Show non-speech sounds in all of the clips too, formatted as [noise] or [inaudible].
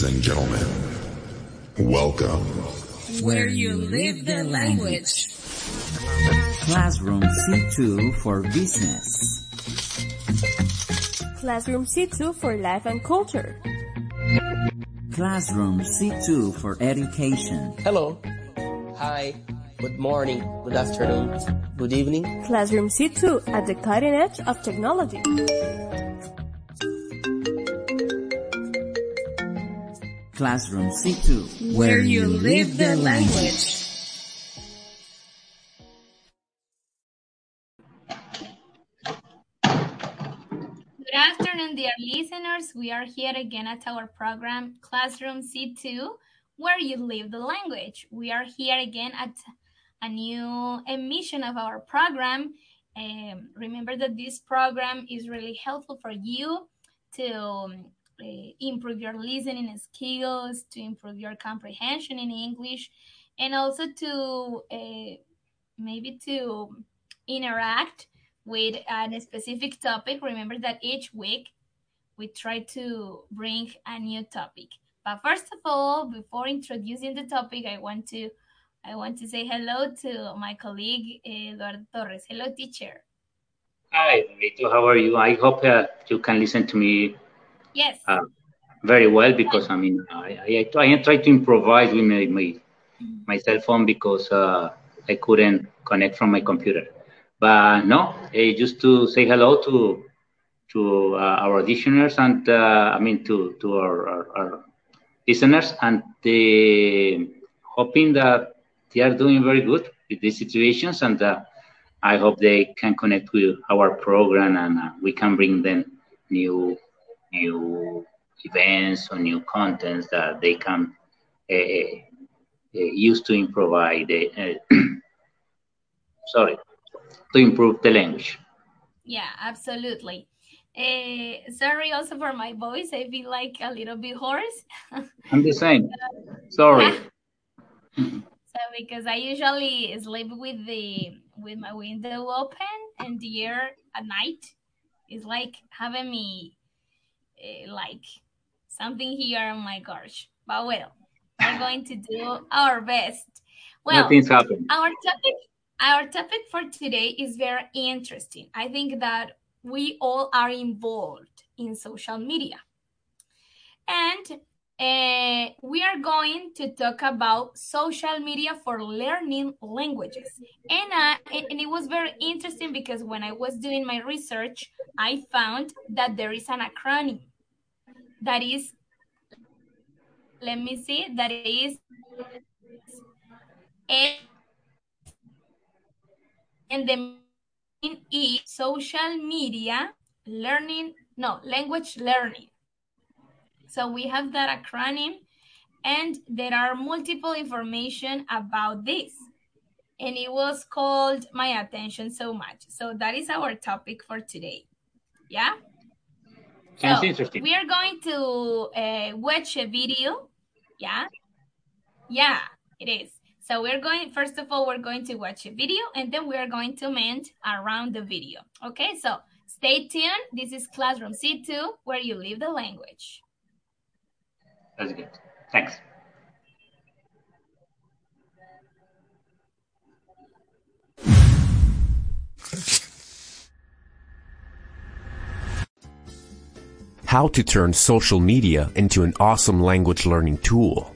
Ladies and gentlemen, welcome. Where you live the language. Classroom C2 for Business. Classroom C2 for Life and Culture. Classroom C2 for Education. Hello. Hi. Good morning. Good afternoon. Good evening. Classroom C2 at the cutting edge of technology. Classroom C2 Where you live the language. Good afternoon, dear listeners. We are here again at our program Classroom C2, where you live the language. We are here again at a new emission of our program. Um, remember that this program is really helpful for you to um, uh, improve your listening skills, to improve your comprehension in English, and also to uh, maybe to interact with a specific topic. Remember that each week we try to bring a new topic. But first of all, before introducing the topic, I want to I want to say hello to my colleague Eduardo Torres. Hello, teacher. Hi, Vito. How are you? I hope uh, you can listen to me Yes. uh, very well because I mean I, I, I try to improvise with my my, my cell phone because uh, I couldn't connect from my computer. But no, eh, just to say hello to to uh, our listeners and uh, I mean to to our, our, our listeners and uh, hoping that they are doing very good with these situations and uh, I hope they can connect with our program and uh, we can bring them new new events or new contents that they can uh, uh, use to improvise the, uh, [clears throat] sorry to improve the language Yeah, absolutely. Uh, sorry also for my voice. I feel like a little bit hoarse. [laughs] i'm the same sorry [laughs] So because I usually sleep with the with my window open and the air at night is like having me like something here on my gosh. But well, we're going to do our best. Well, nothing's happened our topic our topic for today is very interesting. I think that we all are involved in social media. And uh, we are going to talk about social media for learning languages. And, uh, and and it was very interesting because when I was doing my research, I found that there is an acronym that is, let me see, that is A and the meaning is social media learning, no, language learning. So we have that acronym and there are multiple information about this. And it was called my attention so much. So that is our topic for today. Yeah? Sounds So, interesting We are going to uh, watch a video. Yeah. Yeah, it is. So we're going, first of all, we're going to watch a video and then we are going to mend around the video. Okay, so stay tuned. This is Classroom C2 where you live the language. that's good thanks How to turn social media into an awesome language learning tool.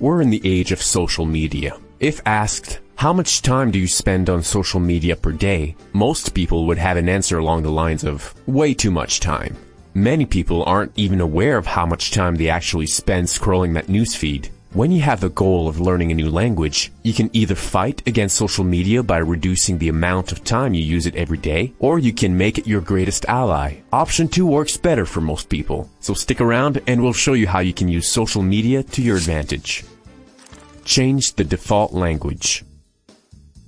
We're in the age of social media. If asked, how much time do you spend on social media per day? Most people would have an answer along the lines of way too much time. Many people aren't even aware of how much time they actually spend scrolling that newsfeed. When you have the goal of learning a new language, you can either fight against social media by reducing the amount of time you use it every day, or you can make it your greatest ally. Option 2 works better for most people. So stick around and we'll show you how you can use social media to your advantage. Change the default language.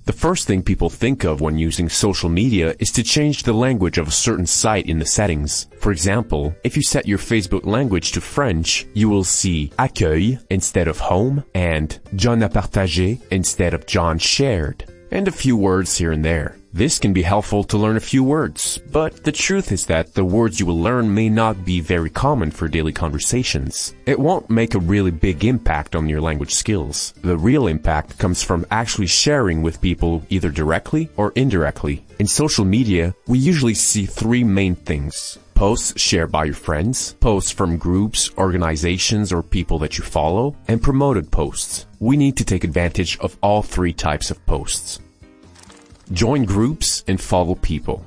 The first thing people think of when using social media is to change the language of a certain site in the settings. For example, if you set your Facebook language to French, you will see accueil instead of home and John a partagé instead of John shared, and a few words here and there. This can be helpful to learn a few words, but the truth is that the words you will learn may not be very common for daily conversations. It won't make a really big impact on your language skills. The real impact comes from actually sharing with people either directly or indirectly. In social media, we usually see three main things. Posts shared by your friends, posts from groups, organizations, or people that you follow, and promoted posts. We need to take advantage of all three types of posts. Join groups and follow people.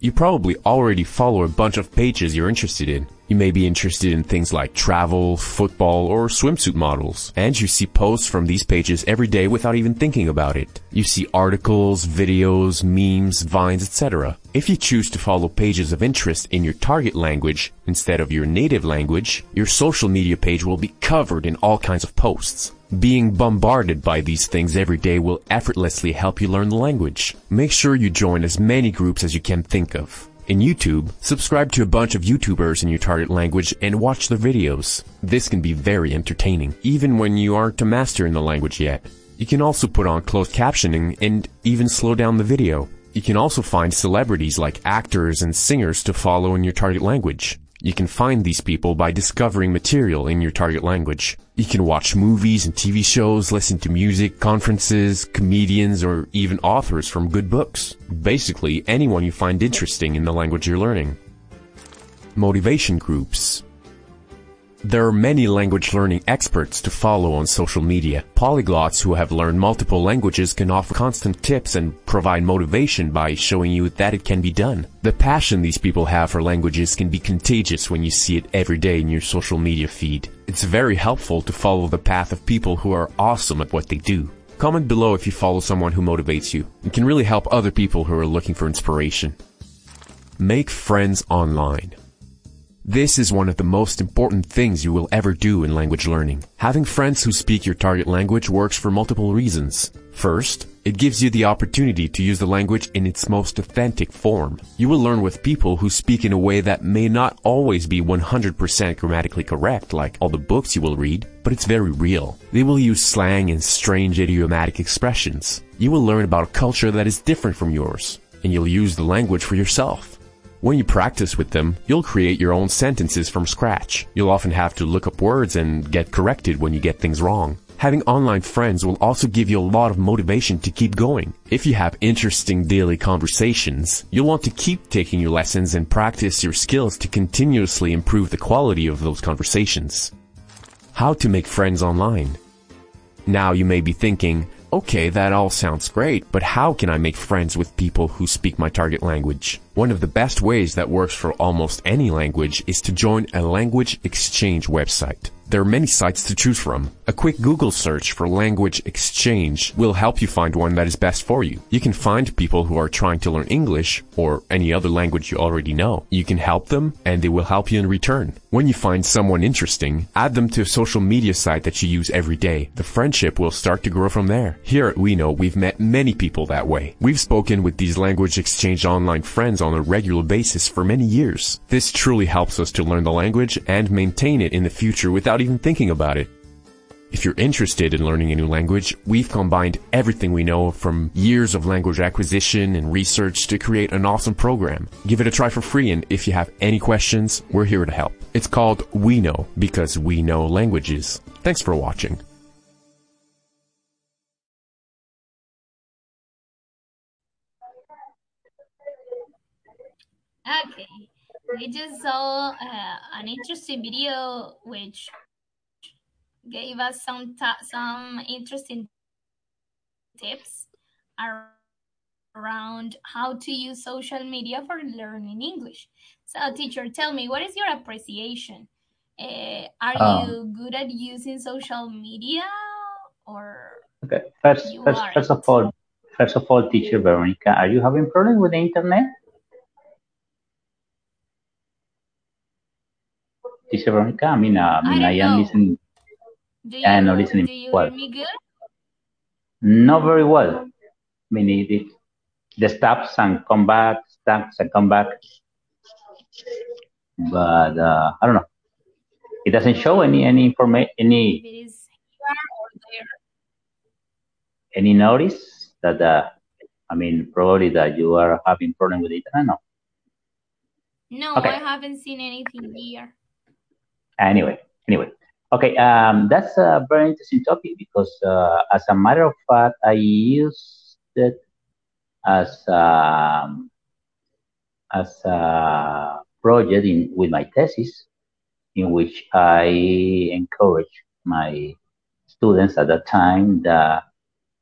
You probably already follow a bunch of pages you're interested in. You may be interested in things like travel, football, or swimsuit models, and you see posts from these pages every day without even thinking about it. You see articles, videos, memes, vines, etc. If you choose to follow pages of interest in your target language instead of your native language, your social media page will be covered in all kinds of posts. Being bombarded by these things every day will effortlessly help you learn the language. Make sure you join as many groups as you can think of. In YouTube, subscribe to a bunch of YouTubers in your target language and watch their videos. This can be very entertaining, even when you aren't a master in the language yet. You can also put on closed captioning and even slow down the video. You can also find celebrities like actors and singers to follow in your target language. You can find these people by discovering material in your target language. You can watch movies and TV shows, listen to music, conferences, comedians, or even authors from good books. Basically, anyone you find interesting in the language you're learning. Motivation groups. There are many language learning experts to follow on social media. Polyglots who have learned multiple languages can offer constant tips and provide motivation by showing you that it can be done. The passion these people have for languages can be contagious when you see it every day in your social media feed. It's very helpful to follow the path of people who are awesome at what they do. Comment below if you follow someone who motivates you. It can really help other people who are looking for inspiration. Make friends online. This is one of the most important things you will ever do in language learning. Having friends who speak your target language works for multiple reasons. First, it gives you the opportunity to use the language in its most authentic form. You will learn with people who speak in a way that may not always be 100% grammatically correct like all the books you will read, but it's very real. They will use slang and strange idiomatic expressions. You will learn about a culture that is different from yours, and you'll use the language for yourself. When you practice with them, you'll create your own sentences from scratch. You'll often have to look up words and get corrected when you get things wrong. Having online friends will also give you a lot of motivation to keep going. If you have interesting daily conversations, you'll want to keep taking your lessons and practice your skills to continuously improve the quality of those conversations. How to make friends online. Now you may be thinking, okay, that all sounds great, but how can I make friends with people who speak my target language? One of the best ways that works for almost any language is to join a language exchange website. There are many sites to choose from. A quick Google search for language exchange will help you find one that is best for you. You can find people who are trying to learn English or any other language you already know. You can help them and they will help you in return. When you find someone interesting, add them to a social media site that you use every day. The friendship will start to grow from there. Here at We Know, we've met many people that way. We've spoken with these language exchange online friends on a regular basis for many years. This truly helps us to learn the language and maintain it in the future without even thinking about it. If you're interested in learning a new language, we've combined everything we know from years of language acquisition and research to create an awesome program. Give it a try for free and if you have any questions, we're here to help. It's called We Know because we know languages. Thanks for watching. Okay, we just saw uh, an interesting video which gave us some some interesting tips around how to use social media for learning English. So, teacher, tell me, what is your appreciation Uh, are Um, you good at using social media or Okay. First, first, first of all, first of all, teacher Veronica, are you having problem with the internet? Teacher Veronica, I mean, uh, I mean, I I, am know. listening. Do I not you listening do you well. hear me good? Not very well. I mean, it, it, the stops and come back, stops and come back. But uh, I don't know. It doesn't show any any information, any it is here or there. any notice that uh, I mean, probably that you are having problem with the internet. know. No, Okay. I haven't seen anything here. Anyway, anyway. Okay, um, that's a very interesting topic because, uh, as a matter of fact, I used it as um, as a project in with my thesis, in which I encourage my students at that time that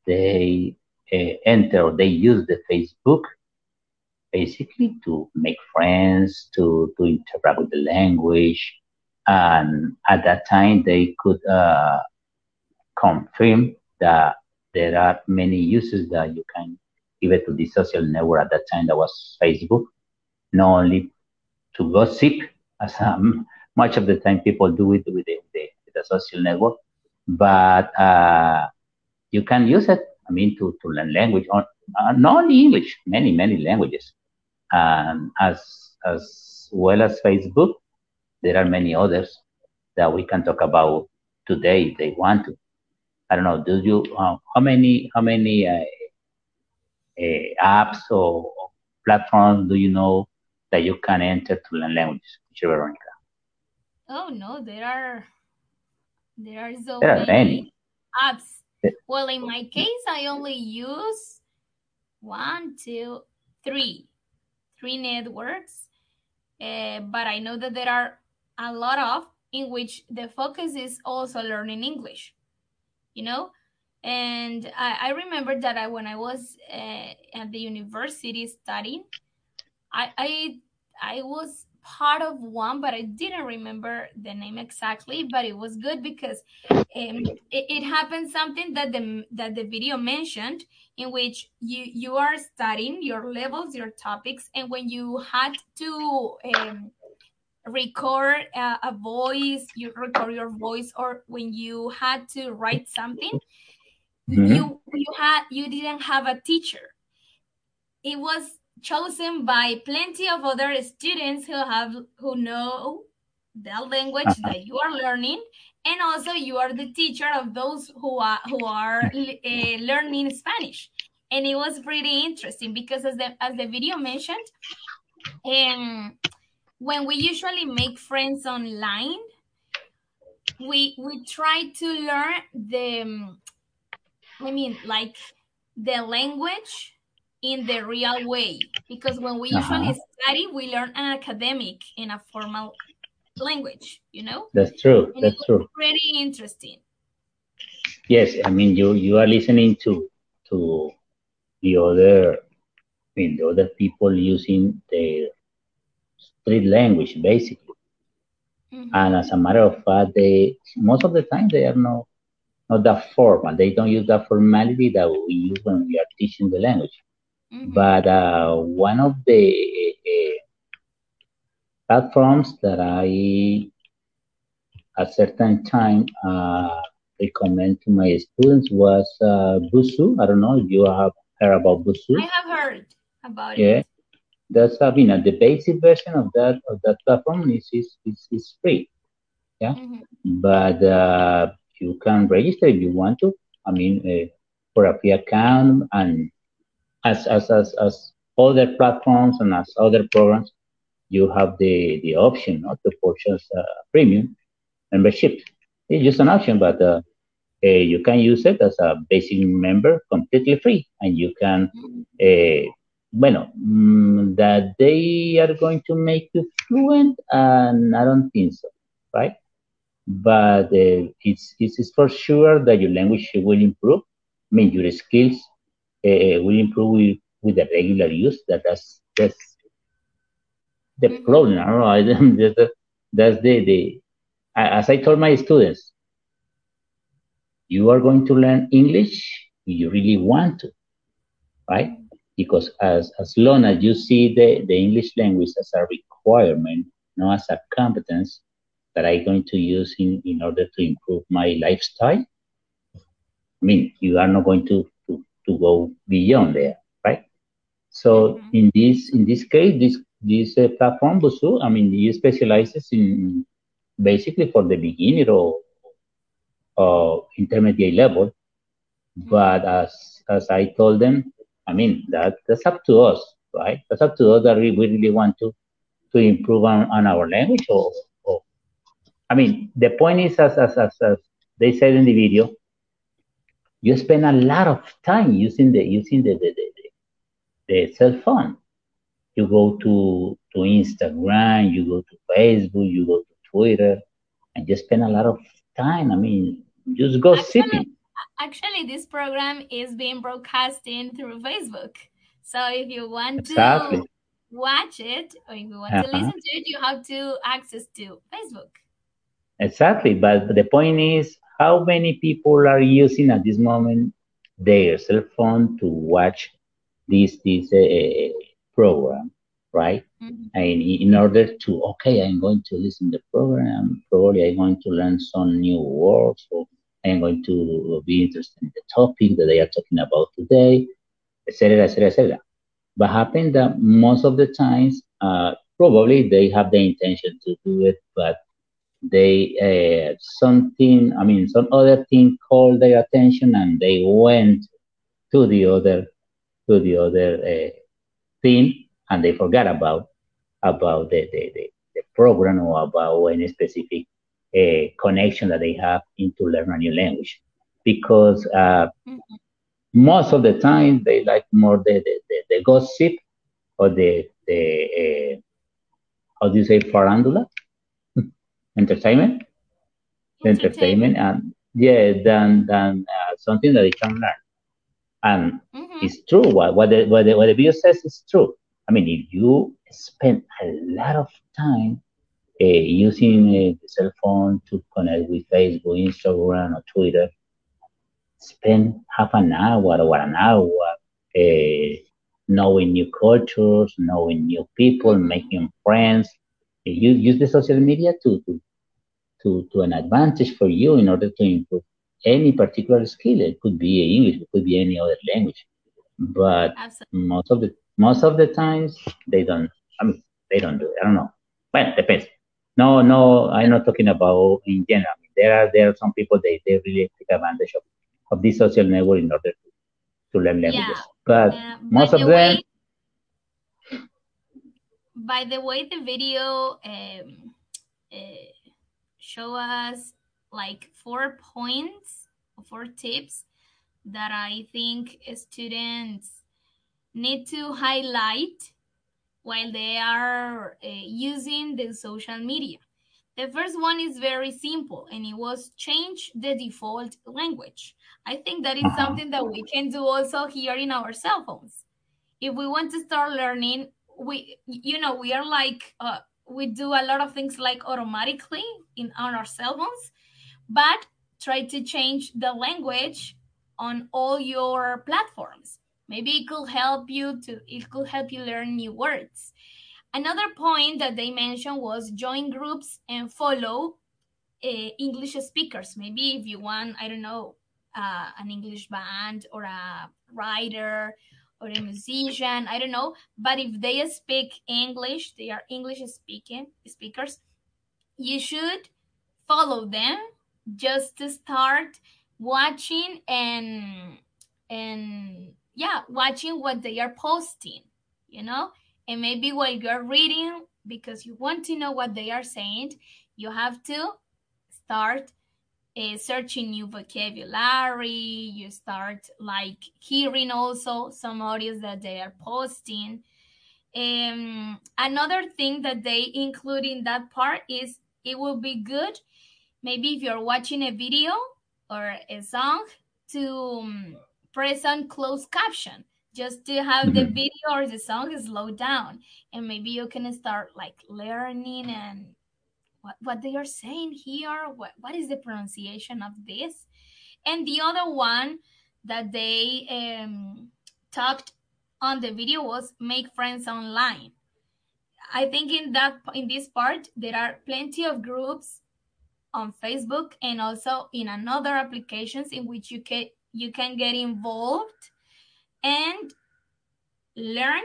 they uh, enter they use the Facebook basically to make friends, to to interact with the language, and at that time they could uh, confirm that there are many uses that you can give it to the social network at that time that was Facebook, not only to gossip, as um, much of the time people do it with the, the, the social network, but uh, you can use it, I mean, to, to learn language, or, uh, not only English, many, many languages. As, as well as Facebook, there are many others that we can talk about today if they want to. I don't know. Do you? Uh, how many? How many uh, uh, apps or platforms do you know that you can enter to learn languages, Veronica? Oh no, there are there are so There are many. apps. Well, in my case, I only use one, two, three, three networks. Uh, but I know that there are a lot of in which the focus is also learning English. You know, and I, I remember that I, when I was uh, at the university studying, I, I I was part of one, but I didn't remember the name exactly. But it was good because um, it, it happened something that the that the video mentioned, in which you you are studying your levels, your topics, and when you had to um, record uh, a voice, you record your voice, or when you had to write something, Mhm. you you had you didn't have a teacher it was chosen by plenty of other students who have who know the language Uh-huh. that you are learning and also you are the teacher of those who are who are uh, learning spanish and it was pretty interesting because as the as the video mentioned um, when we usually make friends online we we try to learn the um, I mean, like the language in the real way. Because when we usually Uh-huh. study, we learn an academic in a formal language, you know? That's true. And That's true. pretty interesting. Yes, I mean you you are listening to to the other, I mean the other people using their street language basically. Mhm. And as a matter of fact, they most of the time they are not not that formal. They don't use that formality that we use when we are teaching the language. Mhm. But uh, one of the uh, platforms that I at certain time uh, recommend to my students was uh, Busuu. I don't know if you have heard about Busuu. I have heard about Yeah, it. That's uh, the basic version of that of that platform is is is, is free. Yeah, Mhm. but uh, you can register if you want to. I mean, uh, for a free account and as as as as other platforms and as other programs, you have the the option not to purchase a premium membership. It's just an option, but uh, uh, you can use it as a basic member completely free, and you can. Mhm. Uh, bueno, mm, that they are going to make you fluent, and I don't think so, right? But uh, it's, it's for sure that your language will improve. I mean, your skills uh, will improve with, with the regular use. That that's that's the Mhm. problem. [laughs] I don't know. That's the that's the, the as I told my students, you are going to learn English if you really want to, right? Because as, as long as you see the, the English language as a requirement, not as a competence that I'm going to use in, in order to improve my lifestyle, I mean, you are not going to, to, to go beyond there, right? So Mhm. in this in this case, this this uh, platform, Busuu, I mean, it specializes in basically for the beginner or or intermediate level. But as as I told them, I mean that that's up to us, right? That's up to us that we, we really want to to improve on, on our language or, or I mean the point is as, as as as they said in the video, you spend a lot of time using the using the the, the, the, the cell phone. You go to to Instagram, you go to Facebook, you go to Twitter, and you spend a lot of time. I mean, just go sipping. Actually, this program is being broadcasting through Facebook. So if you want Exactly. to watch it or if you want to Uh-huh. listen to it, you have to access to Facebook. Exactly, but the point is, how many people are using at this moment their cell phone to watch this this uh, program, right? Mhm. And in order to, okay, I'm going to listen to the program. Probably I'm going to learn some new words, or I'm going to be interested in the topic that they are talking about today, etc., etc., etc. But happen that most of the times, uh, probably they have the intention to do it, but they uh, something i mean some other thing called their attention and they went to the other to the other uh, thing and they forgot about about the, the, the, the program or about any specific uh, connection that they have into learn a new language. Because uh, Mhm. most of the time they like more the, the, the, the gossip or the the uh, how do you say farandula? [laughs] Entertainment? Entertainment. And yeah than than uh, something that they can learn. And Mhm. it's true. What what the, what the what the video says is true. I mean if you spend a lot of time using uh, the cell phone to connect with facebook instagram or twitter spend half an hour or an hour uh, knowing new cultures knowing new people making friends you use the social media to, to to, to an advantage for you in order to improve any particular skill. It could be English, it could be any other language. But Absolutely. most of the most of the times they don't I mean they don't do it. I don't know. Well, depends. No, no, I'm not talking about in general. There are there are some people they, they really take advantage of, of this social network in order to, to learn languages. Yeah. But Uh, most of the them way, by the way, the video um, uh, show us like four points, four tips that I think students need to highlight while they are uh, using the social media. The first one is very simple and it was change the default language. I think that is Uh-huh. something that we can do also here in our cell phones. If we want to start learning, we you know, we are like uh, we do a lot of things like automatically in on our cell phones, but try to change the language on all your platforms. Maybe it could help you to it could help you learn new words. Another point that they mentioned was join groups and follow uh, English speakers. Maybe if you want, I don't know, uh, an English band or a writer or a musician, I don't know. But if they speak English, they are English speaking speakers, you should follow them just to start watching and and yeah, watching what they are posting, you know? And maybe while you're reading, because you want to know what they are saying, you have to start uh, searching new vocabulary. You start like hearing also some audios that they are posting. Um, another thing that they include in that part is it will be good maybe if you're watching a video or a song to um, press on closed caption just to have the Mhm. video or the song slow down. And maybe you can start like learning and what, what they are saying here what, what is the pronunciation of this. And the other one that they um, talked on the video was make friends online. I think in that in this part there are plenty of groups on facebook and also in another applications in which you can you can get involved and learn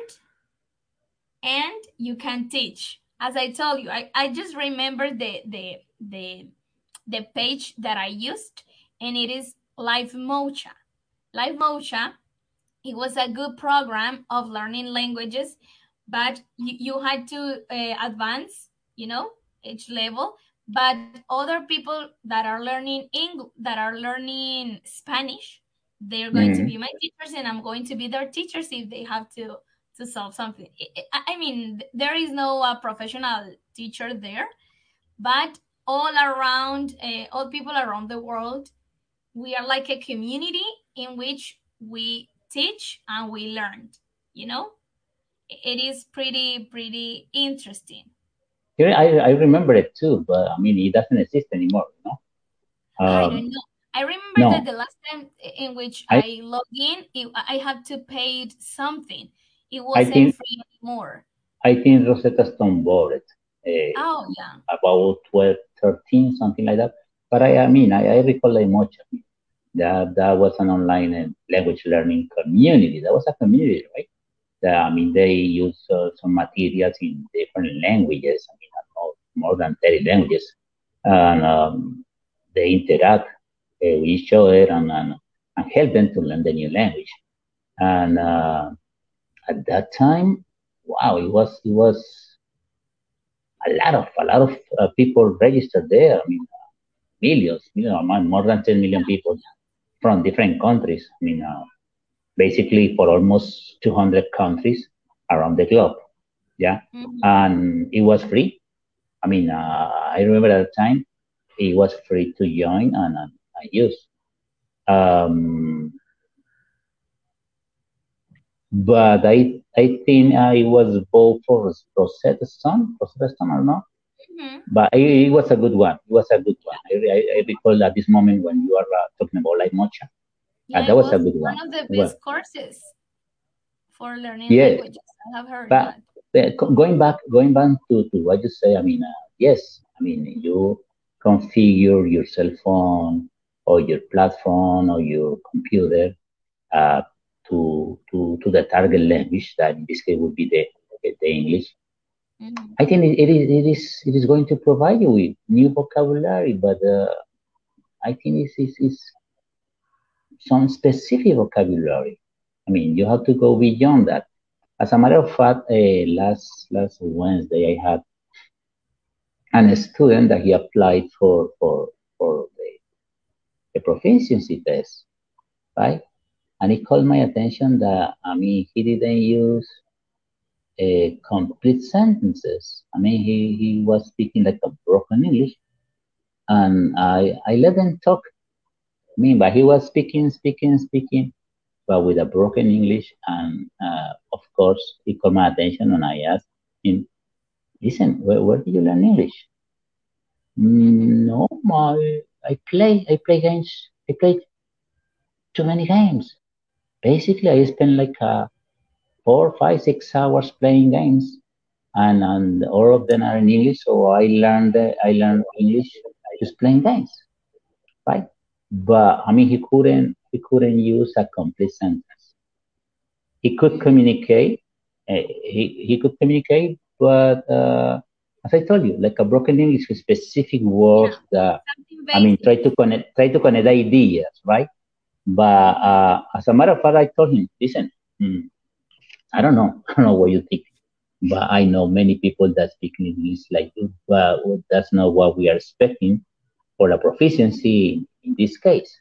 and you can teach. As i told you i, I just remember the the the the page that i used and it is Livemocha. Live mocha it was a good program of learning languages but you, you had to uh, advance you know each level but other people that are learning English, that are learning spanish they're going mm-hmm. to be my teachers and i'm going to be their teachers if they have to to solve something. I mean there is no uh, professional teacher there but all around uh, all people around the world we are like a community in which we teach and we learn you know? It is pretty pretty interesting. I, I remember it too but i mean it doesn't exist anymore you know? Um, i don't know I remember no. that the last time in which I, I logged in, it, I had to pay something. It wasn't think, free anymore. I think Rosetta Stone bought it. Uh, oh, yeah. About 12, 13, something like that. But I, I mean, I, I recall like much. That, that was an online uh, language learning community. That was a community, right? That, I mean, they use uh, some materials in different languages. I mean, more, more than 30 languages. And um, they interact uh, with each other and, and, and help them to learn the new language. And uh, at that time, wow, it was it was a lot of a lot of uh, people registered there. I mean, uh, millions, you know, more than 10 million people from different countries. I mean, uh, basically for almost 200 countries around the globe. Yeah, mm-hmm. and it was free. I mean, uh, I remember at the time it was free to join and, and use. Um, but I I think I was both for Rosetta Stone, Rosetta Stone or not. Mm-hmm. But it, it, was a good one. It was a good one. I, I, I recall at this moment when you are uh, talking about like mocha. Yeah, uh, that was, was, a good one. One of the best well, courses for learning yes. languages. I have heard but, that. going back, going back to, to what you say, I mean, uh, yes, I mean you configure your cell phone or your platform or your computer uh, to, to, to the target language that in this case would be the, the English. Mm-hmm. I think it, it, is, it, is, it is going to provide you with new vocabulary, but uh, I think it's, it's, it's some specific vocabulary. I mean, you have to go beyond that. As a matter of fact, uh, last last Wednesday I had an student that he applied for for for a proficiency test, right? And it called my attention that, I mean, he didn't use uh, complete sentences. I mean, he, he was speaking like a broken English. And I, I let him talk. I mean, but he was speaking, speaking, speaking, but with a broken English. And uh, of course, he called my attention and I asked him, listen, where, where did you learn English? Mm, no, my, I play, I play games. I play too many games. Basically, I spend like uh, four, five, six hours playing games, and and all of them are in English. So I learned I learned English just playing games, right? But I mean, he couldn't he couldn't use a complete sentence. He could communicate. Uh, he he could communicate, but uh, as I told you, like a broken English with specific words yeah. that I mean try to connect try to connect ideas, right? But uh, as a matter of fact, I told him, listen, hmm, I don't know, [laughs] I don't know what you think, but I know many people that speak English like you, but that's not what we are expecting for a proficiency in this case.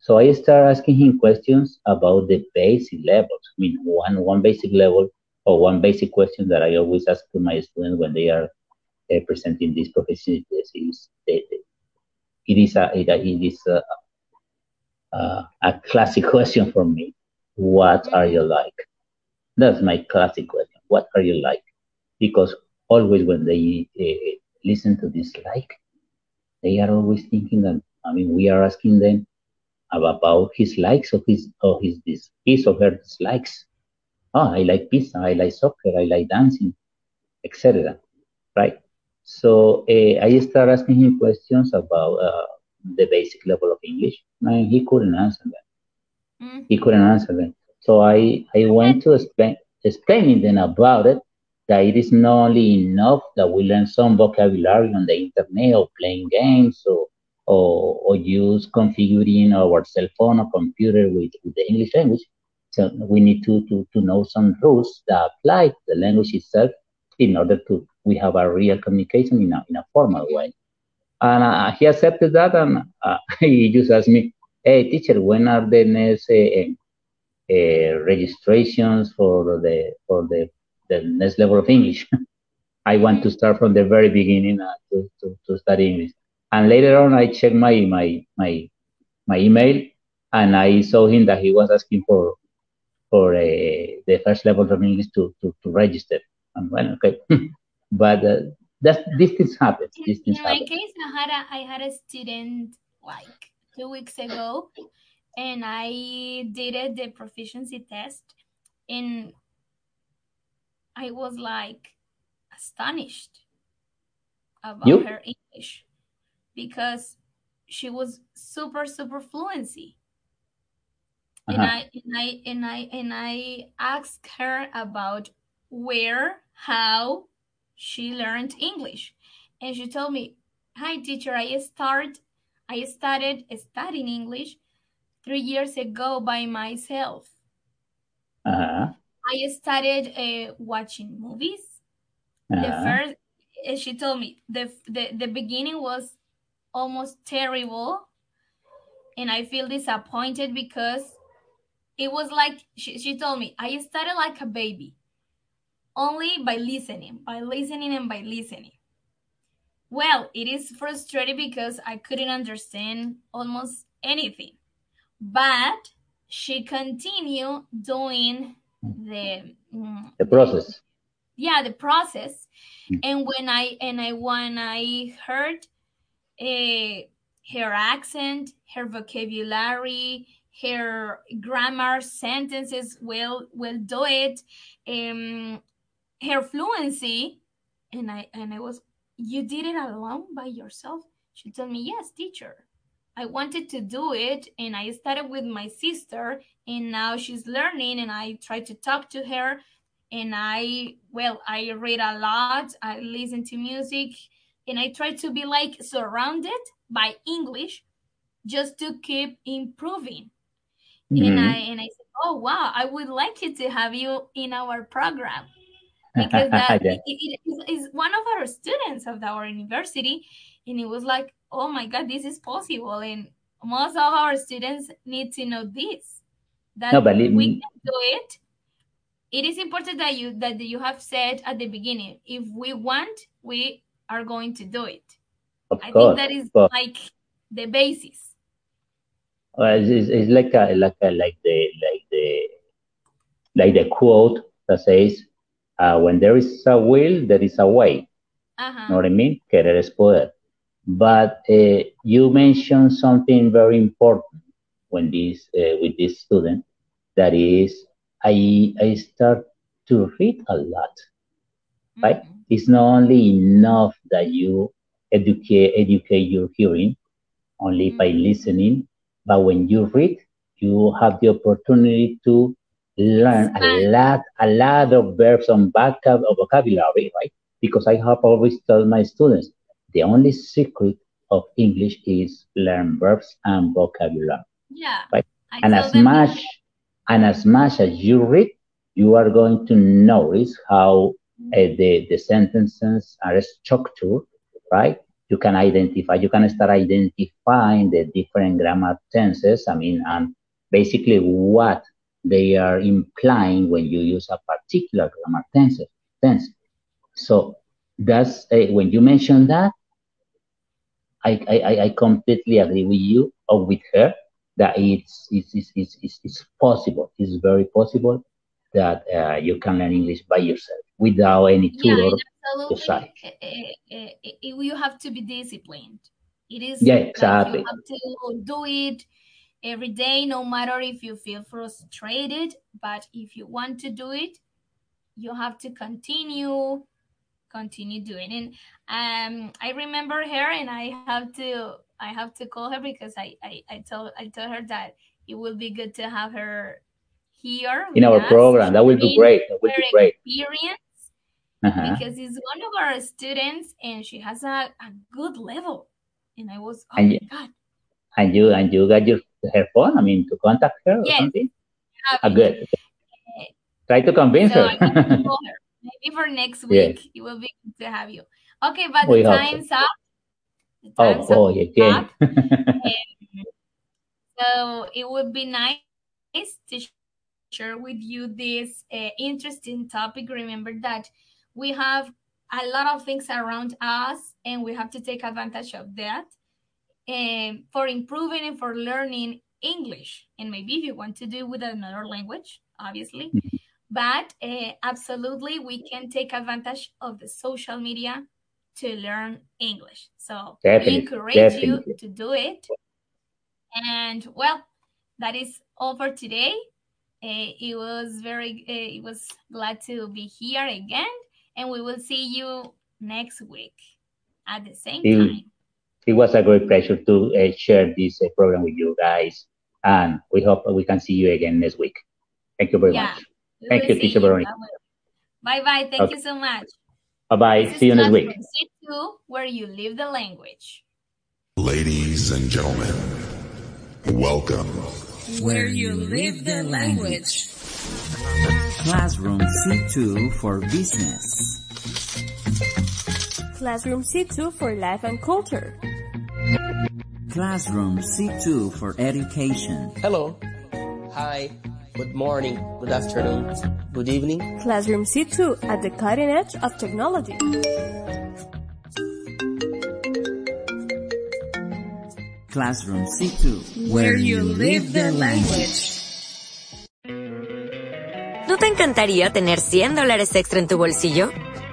So I start asking him questions about the basic levels. I mean, one one basic level or one basic question that I always ask to my students when they are uh, presenting this proficiency test is it is a it, it is a, a, classic question for me. What are you like? That's my classic question. What are you like? Because always when they uh, listen to this like. They are always thinking that, I mean, we are asking them about his likes or his, or his, this, his or her dislikes. Oh, I like pizza, I like soccer, I like dancing, etc. Right? So uh, I started asking him questions about uh, the basic level of English, and he couldn't answer them. Mm-hmm. He couldn't answer them. So I, I went to explain, explaining them about it, that it is not only enough that we learn some vocabulary on the internet or playing games or, or, or use configuring our cell phone or computer with, with the English language. So we need to, to, to know some rules that apply to the language itself in order to we have a real communication in a, in a formal way. And uh, he accepted that and uh, [laughs] he just asked me, hey, teacher, when are the next uh, registrations for the for the, the next level of English. [laughs] I want to start from the very beginning uh, to, to, to study English. And later on, I checked my my my my email, and I saw him that he was asking for for uh, the first level of English to, to, to register. And well, okay, [laughs] but uh, that's these things happen. These things in my happen. case, I had a I had a student like two weeks ago and I did the proficiency test, and I was like astonished about You? her English because she was super super fluency. And Uh-huh. I and I and I and I asked her about where, how she learned English. And she told me, Hi teacher, I start I started studying English three years ago by myself. Uh-huh. I started uh, watching movies. The Uh-huh. first, uh, she told me the, the the beginning was almost terrible, and I feel disappointed because it was like she, she told me I started like a baby, only by listening, by listening and by listening. Well, it is frustrating because I couldn't understand almost anything but she continued doing the mm, The process. yeah the process and when i and i when i heard uh, her accent her vocabulary her grammar sentences will will do it um her fluency and i and i was you did it alone by yourself she told me yes teacher I wanted to do it and I started with my sister and now she's learning and I try to talk to her and I well I read a lot, I listen to music and I try to be like surrounded by English just to keep improving. And mm-hmm. I and I said, "Oh wow, I would like it to have you in our program." Because [laughs] that Yeah. it, it, is one of our students of our university and it was like oh my god this is possible and most of our students need to know this that No, we can do it it is important that you that you have said at the beginning if we want we are going to do it Of i course. think that is like the basis Well, it's, it's, it's like a, like a, like the like the like the quote that says, uh, "When there is a will, there is a way." uh-huh. know what I mean? Querer es poder. But uh, you mentioned something very important when this uh, with this student. That is, I I start to read a lot. Right? It's not only enough that you educate educate your hearing only by listening, but when you read, you have the opportunity to learn a lot a lot of verbs and vocabulary, right? Because I have always told my students the only secret of English is learn verbs and vocabulary. yeah Right. I And as much and as much as you read, you are going to notice how uh, the the sentences are structured, right? You can identify, you can start identifying the different grammar tenses. I mean, and basically what they are implying when you use a particular grammar tense. tense. So that's uh, when you mention that, I, I, I- completely agree with you or with her that it's it's, it's, it's, it's, possible. It's very possible that uh, you can learn English by yourself without any yeah tutor. and absolutely. Uh, uh, you have to be disciplined. It is Yeah, like exactly. you have to do it every day, no matter if you feel frustrated. But if you want to do it, you have to continue, continue doing it. Um, I remember her, and I have to, I have to call her because I, I, I told, I told her that it would be good to have her here In our program, that would be great. That would be great. experience Uh-huh. because it's one of our students and she has a, a good level. And I was, oh And my God. And you and you got your her phone. I mean, to contact her or Yes, something. have Ah, it. good. Try to convince So her. I have to call her. [laughs] Maybe for next Yes. week, it will be good to have you. Okay, but We the hope so. time's up. The Oh, time's oh, up. again. And so it would be nice to share with you this uh, interesting topic. Remember that we have a lot of things around us, and we have to take advantage of that um, for improving and for learning English. And maybe if you want to do it with another language, obviously. But uh, absolutely, we can take advantage of the social media to learn English. So we Definitely, encourage you to do it. And well, that is all for today. Uh, it was very, uh, it was glad to be here again, and we will see you next week at the same It, time. It was a great pleasure to uh, share this uh, program with you guys, and we hope we can see you again next week. Thank you very Yeah, much. we Thank you, see Teacher. Veronica. Bye bye. Thank Okay. you so much. Bye bye. This See you next week. Classroom C2, where you live the language. Ladies and gentlemen, welcome. Where you live the language. Classroom C2 for Business. Classroom C2 for life and culture. Classroom C2 for Education. Hello. Hi. Good morning. Good afternoon. Good evening. Classroom C2 at the cutting edge of technology. Classroom C2 Where you live the language. ¿No te encantaría tener 100 dólares extra en tu bolsillo?